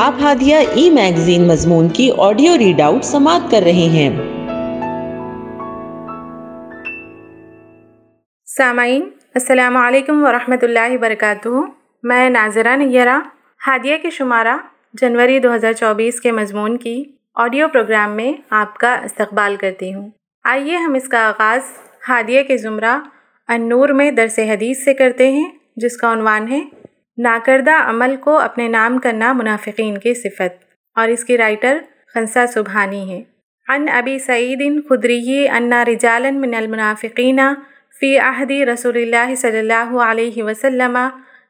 آپ ہادیہ ای میگزین مضمون کی آڈیو ریڈ آؤٹ سماعت کر رہے ہیں۔ سامعین، السلام علیکم ورحمۃ اللہ وبرکاتہ۔ میں ناظرہ نیرہ ہادیہ کے شمارہ جنوری دو ہزار چوبیس کے مضمون کی آڈیو پروگرام میں آپ کا استقبال کرتی ہوں۔ آئیے ہم اس کا آغاز ہادیہ کے زمرہ النور میں درس حدیث سے کرتے ہیں، جس کا عنوان ہے ناکردہ عمل کو اپنے نام کرنا منافقین کی صفت۔ اور اس کی رائٹر خنسا سبحانی ہے ان ابی سعید خدری انا رجالا من المنافقین فی عہدی رسول اللہ صلی اللہ علیہ وسلم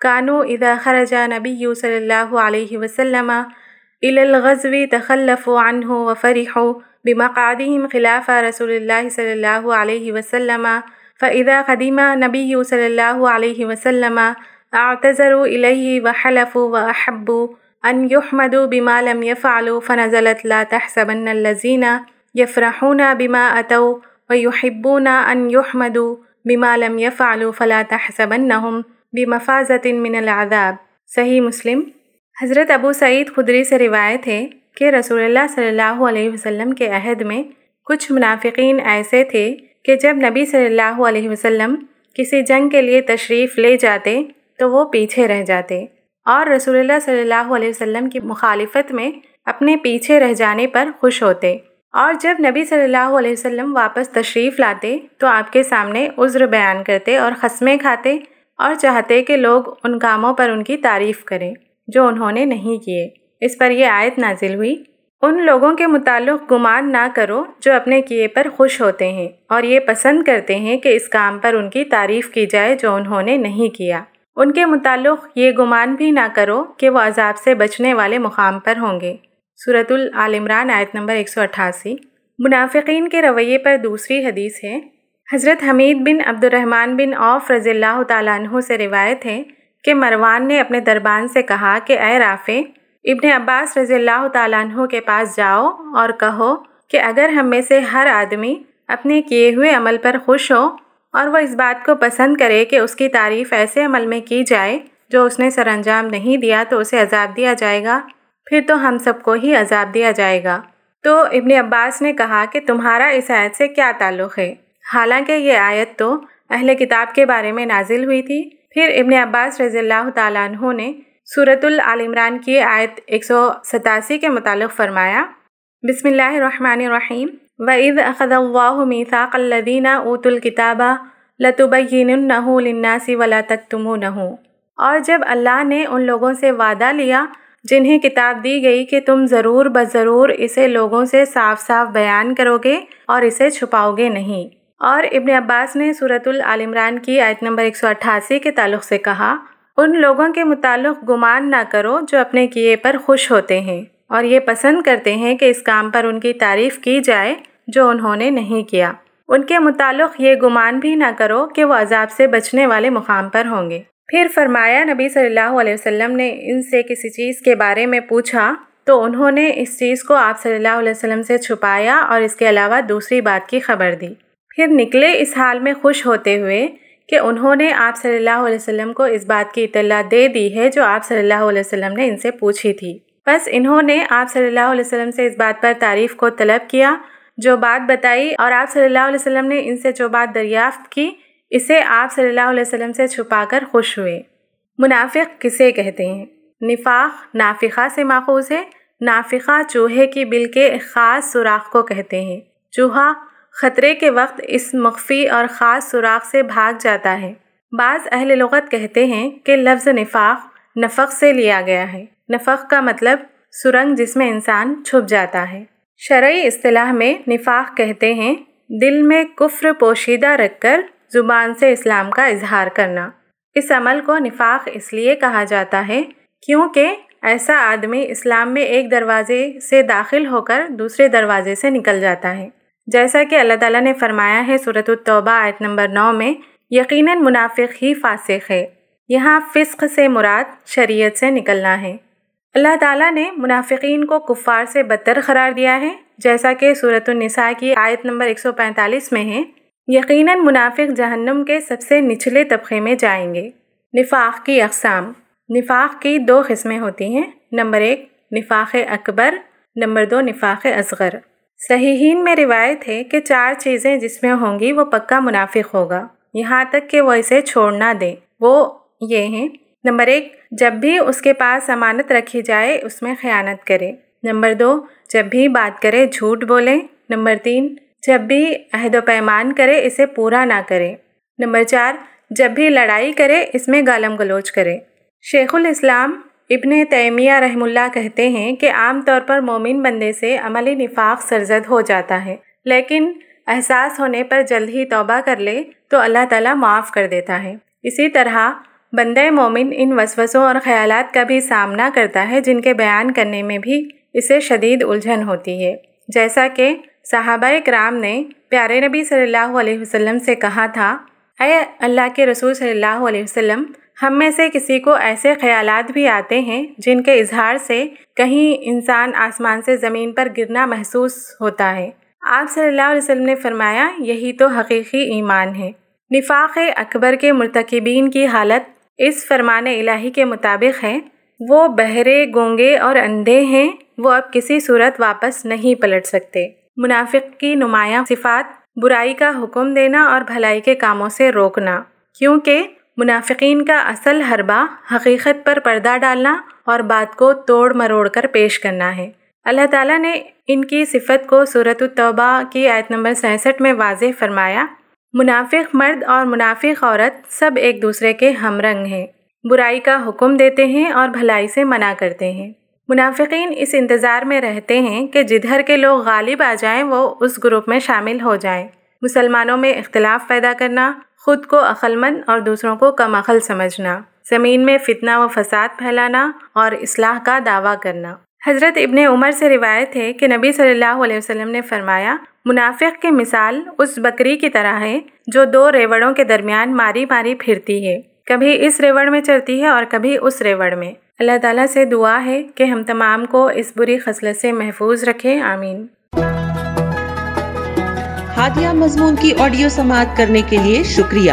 کانو اذا خرج نبی صلی اللہ علیہ وسلم الى الغزو تخلفوا عنه وفرحوا بمقعدهم خلاف رسول اللہ صلی اللہ علیہ وسلم فإذا قدم نبی صلی اللہ علیہ وسلم اعتذروا إليه وحلفوا وأحبوا أن يحمدوا بما لم يفعلوا فنزلت لا تحسبن الذين يفرحون بما أتوا ويحبون أن يحمدوا بما لم يفعلوا فلا تحسبنهم بمفازة من العذاب. صحیح مسلم؟ حضرت ابو سعید خدری سے روایت ہے کہ رسول اللہ صلی اللہ علیہ وسلم کے عہد میں کچھ منافقین ایسے تھے کہ جب نبی صلی اللہ علیہ وسلم کسی جنگ کے لیے تشریف لے جاتے تو وہ پیچھے رہ جاتے۔ اور رسول اللہ صلی اللہ علیہ وسلم کی مخالفت میں اپنے پیچھے رہ جانے پر خوش ہوتے۔ اور جب نبی صلی اللہ علیہ وسلم واپس تشریف لاتے تو آپ کے سامنے عذر بیان کرتے اور خسمیں کھاتے اور چاہتے کہ لوگ ان کاموں پر ان کی تعریف کریں، جو انہوں نے نہیں کیے۔ اس پر یہ آیت نازل ہوئی۔ ان لوگوں کے متعلق گمان نہ کرو جو اپنے کیے پر خوش ہوتے ہیں، اور یہ پسند کرتے ہیں کہ اس کام پر ان کی تعریف کی جائے جو انہوں نے نہیں کیا۔ ان کے متعلق یہ گمان بھی نہ کرو کہ وہ عذاب سے بچنے والے مقام پر ہوں گے۔ صورت العالمران آیت نمبر 188 منافقین کے رویے پر دوسری حدیث ہے۔ حضرت حمید بن عبد الرحمن بن عوف رضی اللہ تعالیٰ عنہ سے روایت ہے کہ مروان نے اپنے دربان سے کہا کہ اے رافع، ابن عباس رضی اللہ تعالیٰ عنہ کے پاس جاؤ اور کہو کہ اگر ہم میں سے ہر آدمی اپنے کیے ہوئے عمل پر خوش ہو اور وہ اس بات کو پسند کرے کہ اس کی تعریف ایسے عمل میں کی جائے جو اس نے سر انجام نہیں دیا تو اسے عذاب دیا جائے گا، پھر تو ہم سب کو ہی عذاب دیا جائے گا۔ تو ابن عباس نے کہا کہ تمہارا اس آیت سے کیا تعلق ہے؟ حالانکہ یہ آیت تو اہل کتاب کے بارے میں نازل ہوئی تھی۔ پھر ابن عباس رضی اللہ تعالیٰ عنہ نے صورت العالمران کی آیت ایک سو ستاسی کے متعلق فرمایا۔ بسم اللہ الرحمن الرحیم۔ وَإِذْ أَخَذَ اللَّهُ مِيثَاقَ الَّذِينَ أُوتُوا الْكِتَابَ لَتُبَيِّنُنَّهُ لِلنَّاسِ وَلَا تَكْتُمُونَهُ۔ اور جب اللہ نے ان لوگوں سے وعدہ لیا جنہیں کتاب دی گئی کہ تم ضرور بضرور اسے لوگوں سے صاف صاف بیان کرو گے اور اسے چھپاؤ گے نہیں۔ اور ابن عباس نے صورت العالمران کی آیت نمبر 188 کے تعلق سے کہا، ان لوگوں کے متعلق گمان نہ کرو جو اپنے کیے پر خوش ہوتے ہیں۔ اور یہ پسند کرتے ہیں کہ اس کام پر ان کی تعریف کی جائے جو انہوں نے نہیں کیا۔ ان کے متعلق یہ گمان بھی نہ کرو کہ وہ عذاب سے بچنے والے مقام پر ہوں گے۔ پھر فرمایا، نبی صلی اللہ علیہ وسلم نے ان سے کسی چیز کے بارے میں پوچھا تو انہوں نے اس چیز کو آپ صلی اللہ علیہ وسلم سے چھپایا اور اس کے علاوہ دوسری بات کی خبر دی۔ پھر نکلے اس حال میں خوش ہوتے ہوئے کہ انہوں نے آپ صلی اللہ علیہ وسلم کو اس بات کی اطلاع دے دی ہے جو آپ صلی اللہ علیہ وسلم نے ان سے پوچھی تھی۔ بس انہوں نے آپ صلی اللہ علیہ وسلم سے اس بات پر تعریف کو طلب کیا، جو بات بتائی اور آپ صلی اللہ علیہ وسلم نے ان سے جو بات دریافت کی، اسے آپ صلی اللہ علیہ وسلم سے چھپا کر خوش ہوئے۔ منافق کسے کہتے ہیں؟ نفاق نافقہ سے ماخوذ ہے، نافقہ چوہے کی بل کے خاص سوراخ کو کہتے ہیں۔ چوہا خطرے کے وقت اس مخفی اور خاص سوراخ سے بھاگ جاتا ہے۔ بعض اہل لغت کہتے ہیں کہ لفظ نفاق نفق سے لیا گیا ہے۔ نفق کا مطلب سرنگ جس میں انسان چھپ جاتا ہے۔ شرعی اصطلاح میں نفاق کہتے ہیں دل میں کفر پوشیدہ رکھ کر زبان سے اسلام کا اظہار کرنا۔ اس عمل کو نفاق اس لیے کہا جاتا ہے کیونکہ ایسا آدمی اسلام میں ایک دروازے سے داخل ہو کر دوسرے دروازے سے نکل جاتا ہے۔ جیسا کہ اللہ تعالیٰ نے فرمایا ہے صورت التوبہ آیت نمبر نو میں، یقیناً منافق ہی فاسق ہے۔ یہاں فسق سے مراد شریعت سے نکلنا ہے۔ اللہ تعالیٰ نے منافقین کو کفار سے بدتر قرار دیا ہے، جیسا کہ صورت النساء کی آیت نمبر 145 میں ہے۔ یقیناً منافق جہنم کے سب سے نچلے طبقے میں جائیں گے۔ نفاق کی اقسام۔ نفاق کی دو قسمیں ہوتی ہیں۔ نمبر ایک، نفاق اکبر۔ نمبر دو، نفاق اصغر۔ صحیحین میں روایت ہے کہ چار چیزیں جس میں ہوں گی وہ پکا منافق ہوگا۔ یہاں تک کہ وہ اسے چھوڑ نہ دے۔ وہ یہ ہیں نمبر ایک، جب بھی اس کے پاس امانت رکھی جائے، اس میں خیانت کرے۔ نمبر دو، جب بھی بات کرے، جھوٹ بولے۔ نمبر تین، جب بھی عہد و پیمان کرے، اسے پورا نہ کرے۔ نمبر چار، جب بھی لڑائی کرے، اس میں گالم گلوچ کرے۔ شیخ الاسلام ابن تیمیہ رحم اللہ کہتے ہیں کہ عام طور پر مومن بندے سے عملی نفاق سرزد ہو جاتا ہے، لیکن احساس ہونے پر جلد ہی توبہ کر لے تو اللہ تعالیٰ معاف کر دیتا ہے۔ اسی طرح بندہ مومن ان وسوسوں اور خیالات کا بھی سامنا کرتا ہے جن کے بیان کرنے میں بھی اسے شدید الجھن ہوتی ہے۔ جیسا کہ صحابہ کرام نے پیارے نبی صلی اللہ علیہ وسلم سے کہا تھا، اے اللہ کے رسول صلی اللہ علیہ وسلم، ہم میں سے کسی کو ایسے خیالات بھی آتے ہیں جن کے اظہار سے کہیں انسان آسمان سے زمین پر گرنا محسوس ہوتا ہے۔ آپ صلی اللہ علیہ وسلم نے فرمایا، یہی تو حقیقی ایمان ہے۔ نفاق اکبر کے مرتکبین کی حالت اس فرمان الہی کے مطابق ہے وہ بہرے، گونگے اور اندھے ہیں، وہ اب کسی صورت واپس نہیں پلٹ سکتے۔ منافق کی نمایاں صفات، برائی کا حکم دینا اور بھلائی کے کاموں سے روکنا۔ کیونکہ منافقین کا اصل حربہ حقیقت پر پردہ ڈالنا اور بات کو توڑ مروڑ کر پیش کرنا ہے۔ اللہ تعالیٰ نے ان کی صفت کو صورت التوبہ کی آیت نمبر سینسٹھ میں واضح فرمایا۔ منافق مرد اور منافق عورت سب ایک دوسرے کے ہم رنگ ہیں۔ برائی کا حکم دیتے ہیں اور بھلائی سے منع کرتے ہیں۔ منافقین اس انتظار میں رہتے ہیں کہ جدھر کے لوگ غالب آ جائیں وہ اس گروپ میں شامل ہو جائیں۔ مسلمانوں میں اختلاف پیدا کرنا، خود کو عقلمند اور دوسروں کو کم عقل سمجھنا۔ زمین میں فتنہ و فساد پھیلانا اور اصلاح کا دعویٰ کرنا۔ حضرت ابن عمر سے روایت ہے کہ نبی صلی اللہ علیہ وسلم نے فرمایا، منافق کی مثال اس بکری کی طرح ہے جو دو ریوڑوں کے درمیان ماری ماری پھرتی ہے۔ کبھی اس ریوڑ میں چلتی ہے اور کبھی اس ریوڑ میں۔ اللہ تعالیٰ سے دعا ہے کہ ہم تمام کو اس بری خصلت سے محفوظ رکھے آمین۔ ہادیہ مضمون کی آڈیو سماعت کرنے کے لیے شکریہ۔